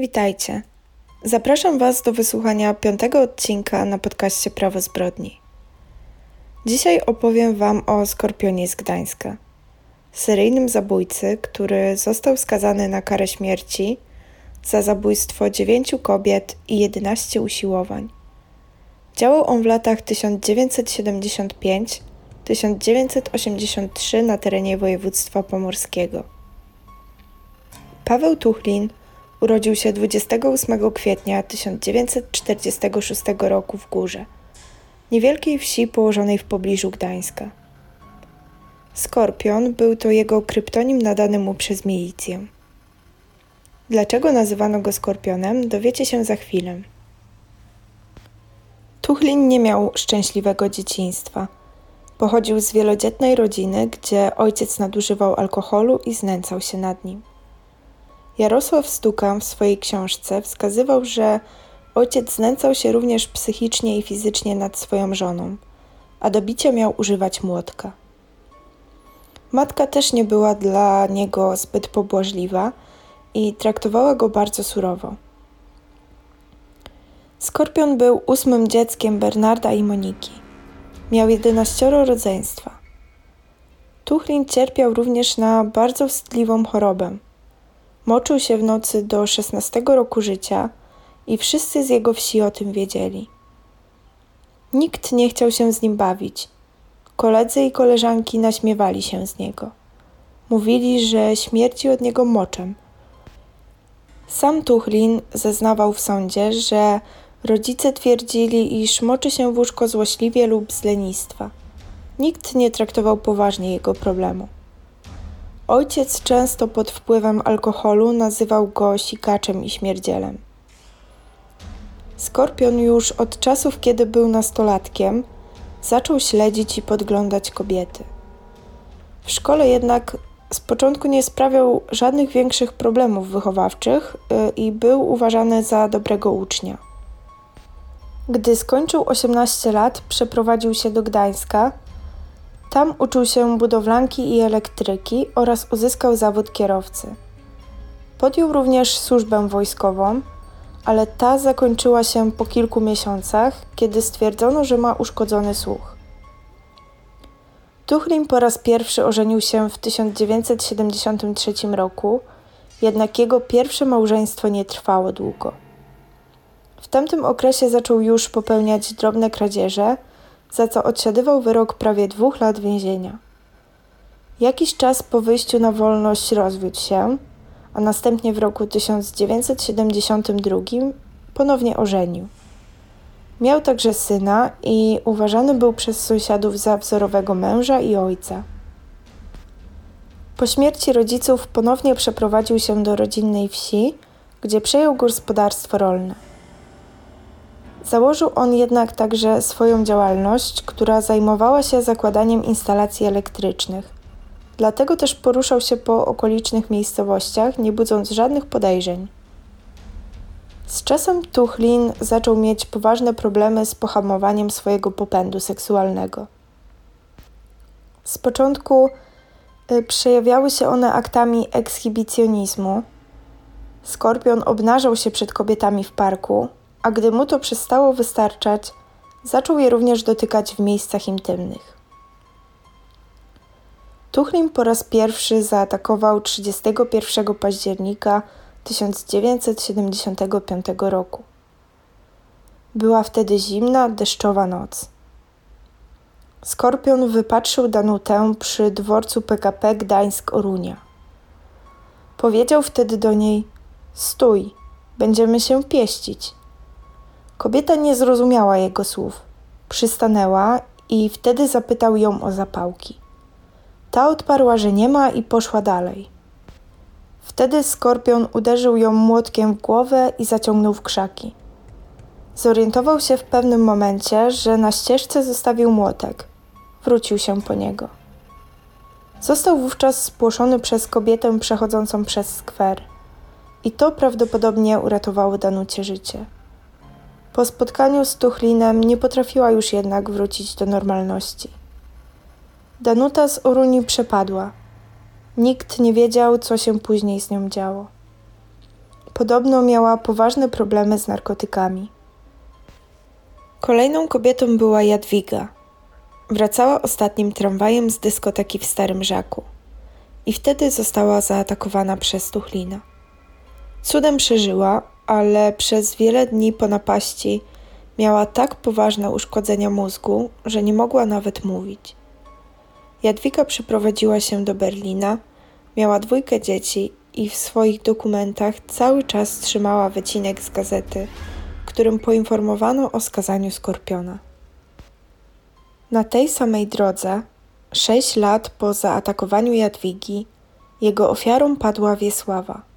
Witajcie. Zapraszam Was do wysłuchania piątego odcinka na podcaście Prawo Zbrodni. Dzisiaj opowiem Wam o Skorpionie z Gdańska, seryjnym zabójcy, który został skazany na karę śmierci za zabójstwo dziewięciu kobiet i 11 usiłowań. Działał on w latach 1975-1983 na terenie województwa pomorskiego. Paweł Tuchlin urodził się 28 kwietnia 1946 roku w Górze, niewielkiej wsi położonej w pobliżu Gdańska. Skorpion był to jego kryptonim nadany mu przez milicję. Dlaczego nazywano go Skorpionem, dowiecie się za chwilę. Tuchlin nie miał szczęśliwego dzieciństwa. Pochodził z wielodzietnej rodziny, gdzie ojciec nadużywał alkoholu i znęcał się nad nim. Jarosław Stuka w swojej książce wskazywał, że ojciec znęcał się również psychicznie i fizycznie nad swoją żoną, a do bicia miał używać młotka. Matka też nie była dla niego zbyt pobłażliwa i traktowała go bardzo surowo. Skorpion był ósmym dzieckiem Bernarda i Moniki. Miał jedenaścioro rodzeństwa. Tuchlin cierpiał również na bardzo wstydliwą chorobę – Moczył się w nocy do szesnastego roku życia i wszyscy z jego wsi o tym wiedzieli. Nikt nie chciał się z nim bawić. Koledzy i koleżanki naśmiewali się z niego. Mówili, że śmierci od niego moczem. Sam Tuchlin zeznawał w sądzie, że rodzice twierdzili, iż moczy się w łóżko złośliwie lub z lenistwa. Nikt nie traktował poważnie jego problemu. Ojciec często pod wpływem alkoholu nazywał go sikaczem i śmierdzielem. Skorpion już od czasów, kiedy był nastolatkiem, zaczął śledzić i podglądać kobiety. W szkole jednak z początku nie sprawiał żadnych większych problemów wychowawczych y, i był uważany za dobrego ucznia. Gdy skończył 18 lat, przeprowadził się do Gdańska tam uczył się budowlanki i elektryki oraz uzyskał zawód kierowcy. Podjął również służbę wojskową, ale ta zakończyła się po kilku miesiącach, kiedy stwierdzono, że ma uszkodzony słuch. Tuchlin po raz pierwszy ożenił się w 1973 roku, jednak jego pierwsze małżeństwo nie trwało długo. W tamtym okresie zaczął już popełniać drobne kradzieże – za co odsiadywał wyrok prawie dwóch lat więzienia. Jakiś czas po wyjściu na wolność rozwiódł się, a następnie w roku 1972 ponownie ożenił. Miał także syna i uważany był przez sąsiadów za wzorowego męża i ojca. Po śmierci rodziców ponownie przeprowadził się do rodzinnej wsi, gdzie przejął gospodarstwo rolne. Założył on jednak także swoją działalność, która zajmowała się zakładaniem instalacji elektrycznych. Dlatego też poruszał się po okolicznych miejscowościach, nie budząc żadnych podejrzeń. Z czasem Tuchlin zaczął mieć poważne problemy z pohamowaniem swojego popędu seksualnego. Z początku y, przejawiały się one aktami ekshibicjonizmu. Skorpion obnażał się przed kobietami w parku, a gdy mu to przestało wystarczać, zaczął je również dotykać w miejscach intymnych. Tuchlin po raz pierwszy zaatakował 31 października 1975 roku. Była wtedy zimna, deszczowa noc. Skorpion wypatrzył Danutę przy dworcu PKP Gdańsk-Orunia. Powiedział wtedy do niej: Stój, będziemy się pieścić. Kobieta nie zrozumiała jego słów. Przystanęła i wtedy zapytał ją o zapałki. Ta odparła, że nie ma i poszła dalej. Wtedy skorpion uderzył ją młotkiem w głowę i zaciągnął w krzaki. Zorientował się w pewnym momencie, że na ścieżce zostawił młotek. Wrócił się po niego. Został wówczas spłoszony przez kobietę przechodzącą przez skwer. I to prawdopodobnie uratowało Danucie życie. Po spotkaniu z Tuchlinem nie potrafiła już jednak wrócić do normalności. Danuta z Oruni przepadła. Nikt nie wiedział, co się później z nią działo. Podobno miała poważne problemy z narkotykami. Kolejną kobietą była Jadwiga. Wracała ostatnim tramwajem z dyskoteki w Starym Żaku i wtedy została zaatakowana przez Tuchlina. Cudem przeżyła, ale przez wiele dni po napaści miała tak poważne uszkodzenia mózgu, że nie mogła nawet mówić. Jadwiga przyprowadziła się do Berlina, miała dwójkę dzieci i w swoich dokumentach cały czas trzymała wycinek z gazety, którym poinformowano o skazaniu skorpiona. Na tej samej drodze, sześć lat po zaatakowaniu Jadwigi, jego ofiarą padła Wiesława.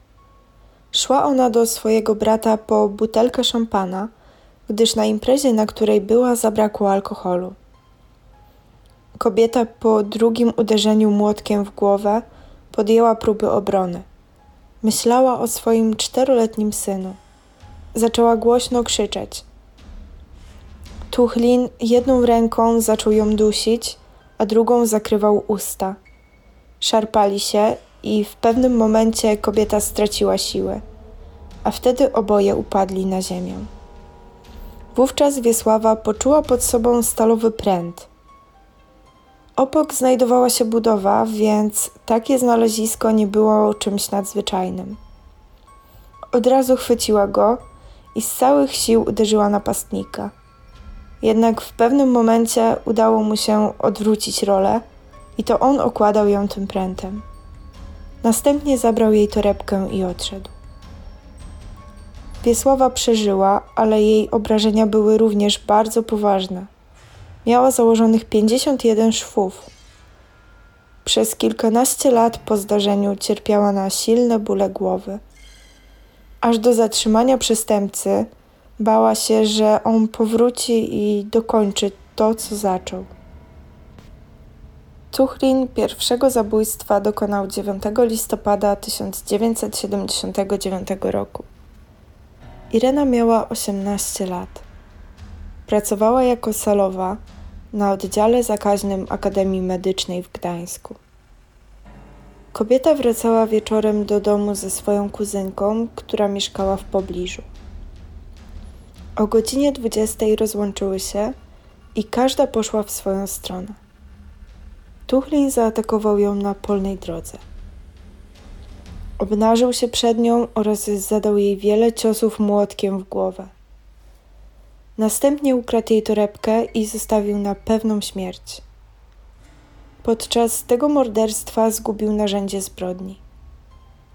Szła ona do swojego brata po butelkę szampana, gdyż na imprezie, na której była, zabrakło alkoholu. Kobieta po drugim uderzeniu młotkiem w głowę podjęła próby obrony. Myślała o swoim czteroletnim synu. Zaczęła głośno krzyczeć. Tuchlin jedną ręką zaczął ją dusić, a drugą zakrywał usta. Szarpali się i w pewnym momencie kobieta straciła siłę, a wtedy oboje upadli na ziemię. Wówczas Wiesława poczuła pod sobą stalowy pręt. Obok znajdowała się budowa, więc takie znalezisko nie było czymś nadzwyczajnym. Od razu chwyciła go i z całych sił uderzyła napastnika. Jednak w pewnym momencie udało mu się odwrócić rolę i to on okładał ją tym prętem. Następnie zabrał jej torebkę i odszedł. Wiesława przeżyła, ale jej obrażenia były również bardzo poważne. Miała założonych 51 szwów. Przez kilkanaście lat po zdarzeniu cierpiała na silne bóle głowy. Aż do zatrzymania przestępcy bała się, że on powróci i dokończy to, co zaczął. Tuchlin pierwszego zabójstwa dokonał 9 listopada 1979 roku. Irena miała 18 lat. Pracowała jako salowa na oddziale zakaźnym Akademii Medycznej w Gdańsku. Kobieta wracała wieczorem do domu ze swoją kuzynką, która mieszkała w pobliżu. O godzinie 20 rozłączyły się i każda poszła w swoją stronę. Tuchlin zaatakował ją na polnej drodze. Obnażył się przed nią oraz zadał jej wiele ciosów młotkiem w głowę. Następnie ukradł jej torebkę i zostawił na pewną śmierć. Podczas tego morderstwa zgubił narzędzie zbrodni.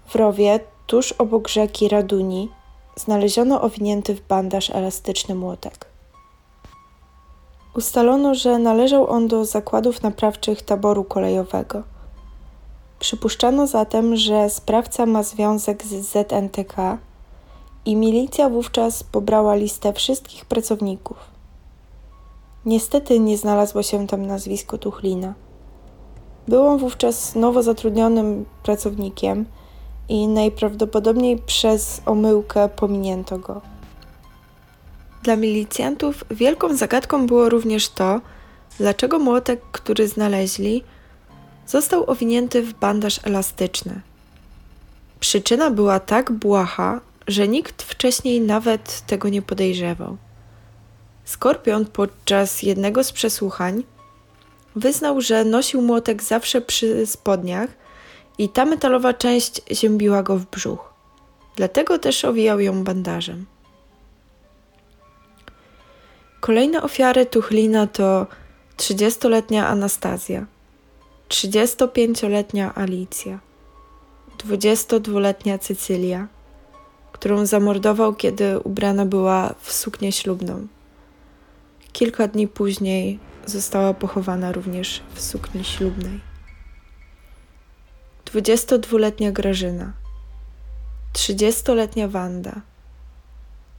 W rowie, tuż obok rzeki Raduni, znaleziono owinięty w bandaż elastyczny młotek. Ustalono, że należał on do zakładów naprawczych taboru kolejowego. Przypuszczano zatem, że sprawca ma związek z ZNTK i milicja wówczas pobrała listę wszystkich pracowników. Niestety nie znalazło się tam nazwisko Tuchlina. Był on wówczas nowo zatrudnionym pracownikiem i najprawdopodobniej przez omyłkę pominięto go. Dla milicjantów wielką zagadką było również to, dlaczego młotek, który znaleźli, został owinięty w bandaż elastyczny. Przyczyna była tak błaha, że nikt wcześniej nawet tego nie podejrzewał. Skorpion podczas jednego z przesłuchań wyznał, że nosił młotek zawsze przy spodniach i ta metalowa część ziębiła go w brzuch. Dlatego też owijał ją bandażem. Kolejne ofiary Tuchlina to 30-letnia Anastazja, 35-letnia Alicja, 22-letnia Cecylia, którą zamordował, kiedy ubrana była w suknię ślubną. Kilka dni później została pochowana również w sukni ślubnej. 22-letnia Grażyna, 30-letnia Wanda,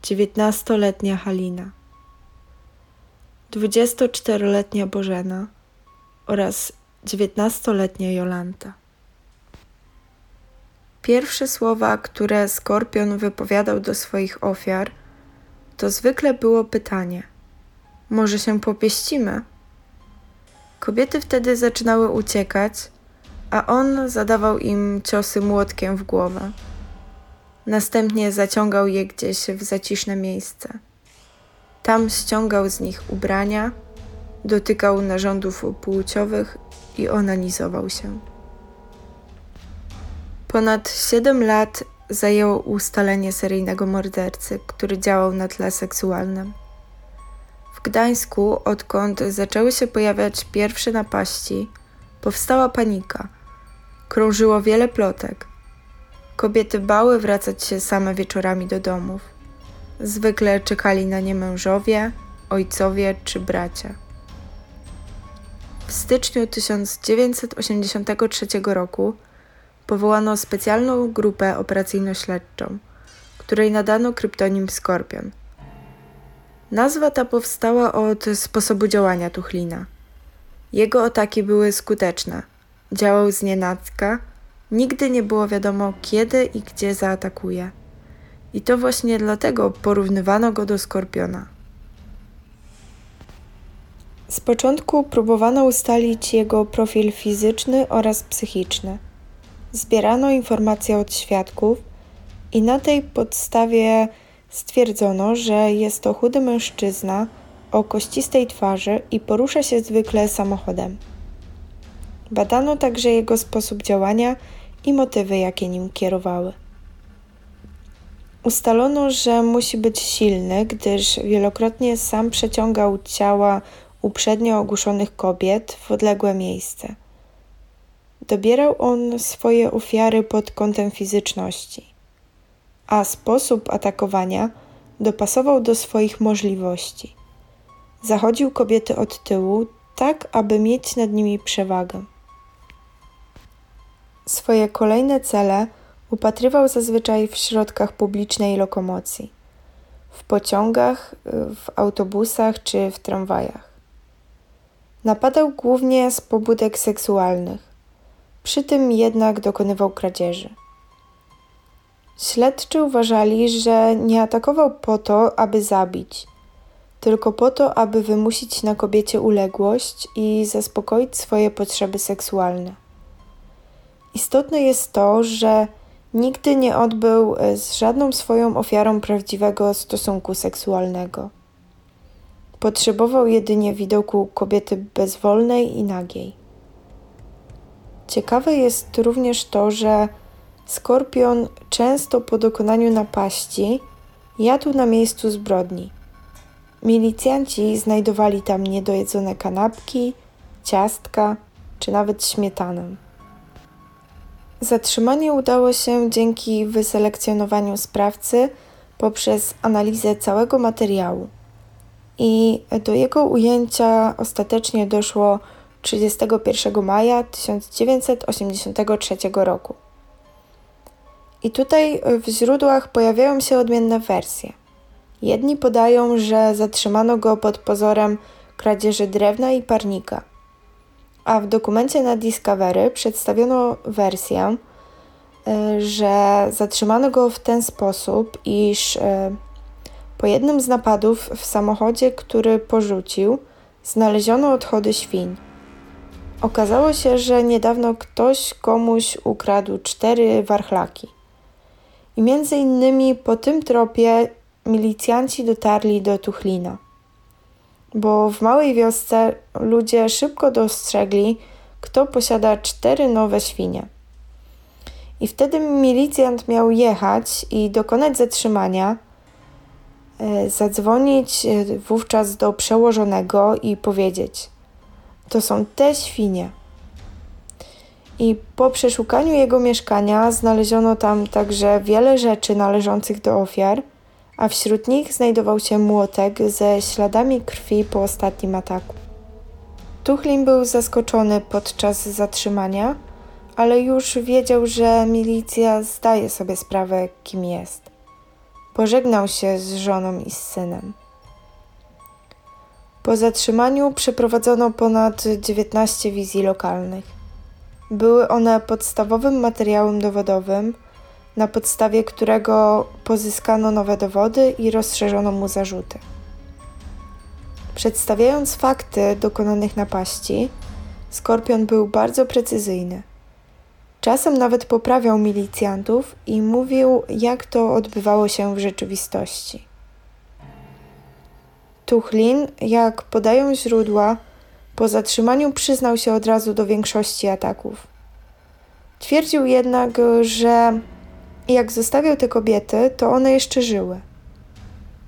19-letnia Halina, 24-letnia Bożena oraz 19-letnia Jolanta. Pierwsze słowa, które skorpion wypowiadał do swoich ofiar, to zwykle było pytanie: Może się popieścimy? Kobiety wtedy zaczynały uciekać, a on zadawał im ciosy młotkiem w głowę. Następnie zaciągał je gdzieś w zaciszne miejsce. Tam ściągał z nich ubrania, dotykał narządów płciowych i onanizował się. Ponad 7 lat zajęło ustalenie seryjnego mordercy, który działał na tle seksualnym. W Gdańsku, odkąd zaczęły się pojawiać pierwsze napaści, powstała panika. Krążyło wiele plotek. Kobiety bały wracać się same wieczorami do domów. Zwykle czekali na nie mężowie, ojcowie czy bracia. W styczniu 1983 roku powołano specjalną grupę operacyjno-śledczą, której nadano kryptonim Skorpion. Nazwa ta powstała od sposobu działania Tuchlina. Jego ataki były skuteczne. Działał z nienacka, nigdy nie było wiadomo kiedy i gdzie zaatakuje. I to właśnie dlatego porównywano go do skorpiona. Z początku próbowano ustalić jego profil fizyczny oraz psychiczny. Zbierano informacje od świadków i na tej podstawie stwierdzono, że jest to chudy mężczyzna o kościstej twarzy i porusza się zwykle samochodem. Badano także jego sposób działania i motywy, jakie nim kierowały. Ustalono, że musi być silny, gdyż wielokrotnie sam przeciągał ciała uprzednio ogłuszonych kobiet w odległe miejsce. Dobierał on swoje ofiary pod kątem fizyczności, a sposób atakowania dopasował do swoich możliwości. Zachodził kobiety od tyłu, tak aby mieć nad nimi przewagę. Swoje kolejne cele upatrywał zazwyczaj w środkach publicznej lokomocji, w pociągach, w autobusach czy w tramwajach. Napadał głównie z pobudek seksualnych, przy tym jednak dokonywał kradzieży. Śledczy uważali, że nie atakował po to, aby zabić, tylko po to, aby wymusić na kobiecie uległość i zaspokoić swoje potrzeby seksualne. Istotne jest to, że nigdy nie odbył e, z żadną swoją ofiarą prawdziwego stosunku seksualnego. Potrzebował jedynie widoku kobiety bezwolnej i nagiej. Ciekawe jest również to, że skorpion często po dokonaniu napaści jadł na miejscu zbrodni. Milicjanci znajdowali tam niedojedzone kanapki, ciastka czy nawet śmietanę. Zatrzymanie udało się dzięki wyselekcjonowaniu sprawcy poprzez analizę całego materiału. I do jego ujęcia ostatecznie doszło 31 maja 1983 roku. I tutaj w źródłach pojawiają się odmienne wersje. Jedni podają, że zatrzymano go pod pozorem kradzieży drewna i parnika, a w dokumencie na Discovery przedstawiono wersję, e, że zatrzymano go w ten sposób, iż e, po jednym z napadów w samochodzie, który porzucił, znaleziono odchody świń. Okazało się, że niedawno ktoś komuś ukradł cztery warchlaki. I między innymi po tym tropie milicjanci dotarli do Tuchlina bo w małej wiosce ludzie szybko dostrzegli, kto posiada cztery nowe świnie. I wtedy milicjant miał jechać i dokonać zatrzymania, e, zadzwonić e, wówczas do przełożonego i powiedzieć: To są te świnie. I po przeszukaniu jego mieszkania znaleziono tam także wiele rzeczy należących do ofiar a wśród nich znajdował się młotek ze śladami krwi po ostatnim ataku. Tuchlin był zaskoczony podczas zatrzymania, ale już wiedział, że milicja zdaje sobie sprawę, kim jest. Pożegnał się z żoną i z synem. Po zatrzymaniu przeprowadzono ponad 19 wizji lokalnych. Były one podstawowym materiałem dowodowym, na podstawie którego pozyskano nowe dowody i rozszerzono mu zarzuty. Przedstawiając fakty dokonanych napaści, Skorpion był bardzo precyzyjny. Czasem nawet poprawiał milicjantów i mówił, jak to odbywało się w rzeczywistości. Tuchlin, jak podają źródła, po zatrzymaniu przyznał się od razu do większości ataków. Twierdził jednak, że jak zostawiał te kobiety, to one jeszcze żyły.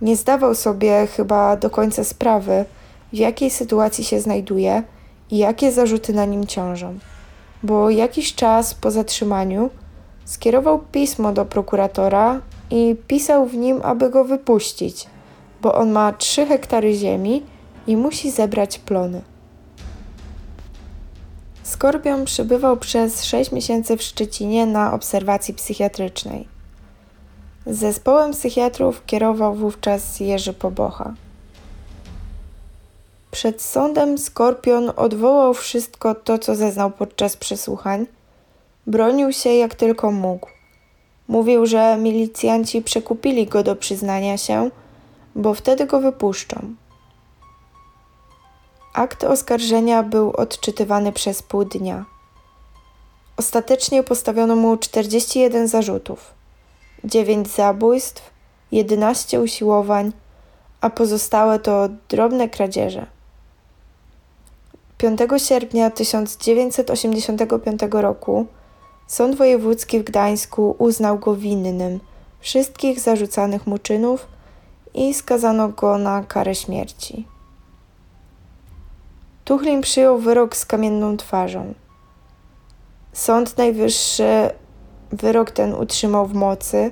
Nie zdawał sobie chyba do końca sprawy, w jakiej sytuacji się znajduje i jakie zarzuty na nim ciążą, bo jakiś czas po zatrzymaniu skierował pismo do prokuratora i pisał w nim, aby go wypuścić, bo on ma 3 hektary ziemi i musi zebrać plony. Skorpion przebywał przez 6 miesięcy w Szczecinie na obserwacji psychiatrycznej. Zespołem psychiatrów kierował wówczas Jerzy Pobocha. Przed sądem Skorpion odwołał wszystko to, co zeznał podczas przesłuchań. Bronił się jak tylko mógł. Mówił, że milicjanci przekupili go do przyznania się, bo wtedy go wypuszczą. Akt oskarżenia był odczytywany przez pół dnia. Ostatecznie postawiono mu 41 zarzutów, 9 zabójstw, 11 usiłowań, a pozostałe to drobne kradzieże. 5 sierpnia 1985 roku Sąd Wojewódzki w Gdańsku uznał go winnym wszystkich zarzucanych mu czynów i skazano go na karę śmierci. Tuchlin przyjął wyrok z kamienną twarzą. Sąd Najwyższy wyrok ten utrzymał w mocy,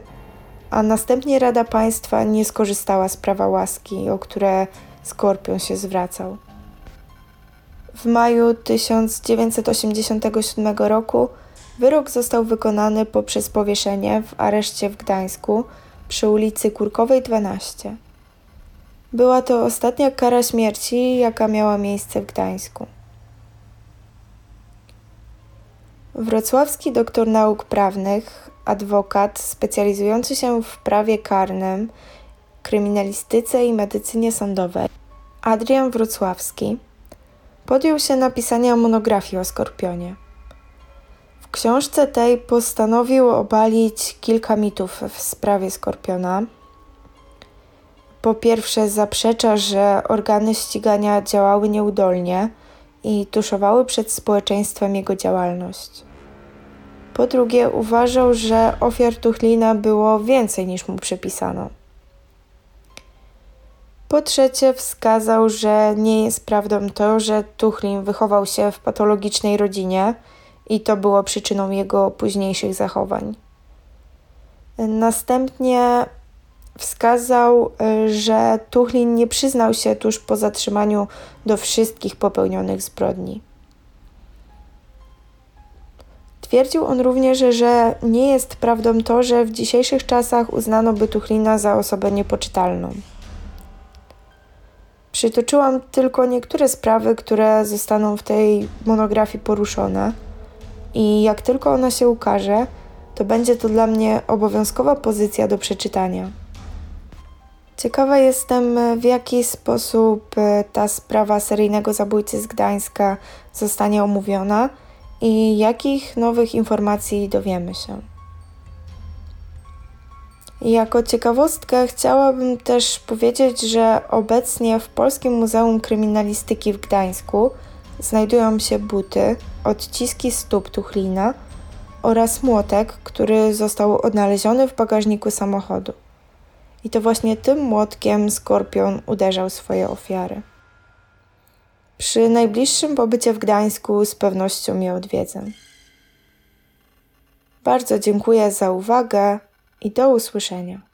a następnie Rada Państwa nie skorzystała z prawa łaski, o które Skorpion się zwracał. W maju 1987 roku wyrok został wykonany poprzez powieszenie w areszcie w Gdańsku przy ulicy Kurkowej 12. Była to ostatnia kara śmierci, jaka miała miejsce w Gdańsku. Wrocławski doktor nauk prawnych, adwokat specjalizujący się w prawie karnym, kryminalistyce i medycynie sądowej, Adrian Wrocławski, podjął się napisania monografii o skorpionie. W książce tej postanowił obalić kilka mitów w sprawie skorpiona po pierwsze zaprzecza, że organy ścigania działały nieudolnie i tuszowały przed społeczeństwem jego działalność. Po drugie, uważał, że ofiar Tuchlina było więcej niż mu przypisano. Po trzecie, wskazał, że nie jest prawdą to, że Tuchlin wychował się w patologicznej rodzinie i to było przyczyną jego późniejszych zachowań. Następnie wskazał, y, że Tuchlin nie przyznał się tuż po zatrzymaniu do wszystkich popełnionych zbrodni. Twierdził on również, że nie jest prawdą to, że w dzisiejszych czasach uznano by Tuchlina za osobę niepoczytalną. Przytoczyłam tylko niektóre sprawy, które zostaną w tej monografii poruszone, i jak tylko ona się ukaże, to będzie to dla mnie obowiązkowa pozycja do przeczytania. Ciekawa jestem, w jaki sposób e, ta sprawa seryjnego zabójcy z Gdańska zostanie omówiona i jakich nowych informacji dowiemy się. Jako ciekawostkę chciałabym też powiedzieć, że obecnie w Polskim Muzeum Kryminalistyki w Gdańsku znajdują się buty, odciski stóp Tuchlina oraz młotek, który został odnaleziony w bagażniku samochodu. I to właśnie tym młotkiem skorpion uderzał swoje ofiary. Przy najbliższym pobycie w Gdańsku z pewnością je odwiedzę. Bardzo dziękuję za uwagę i do usłyszenia.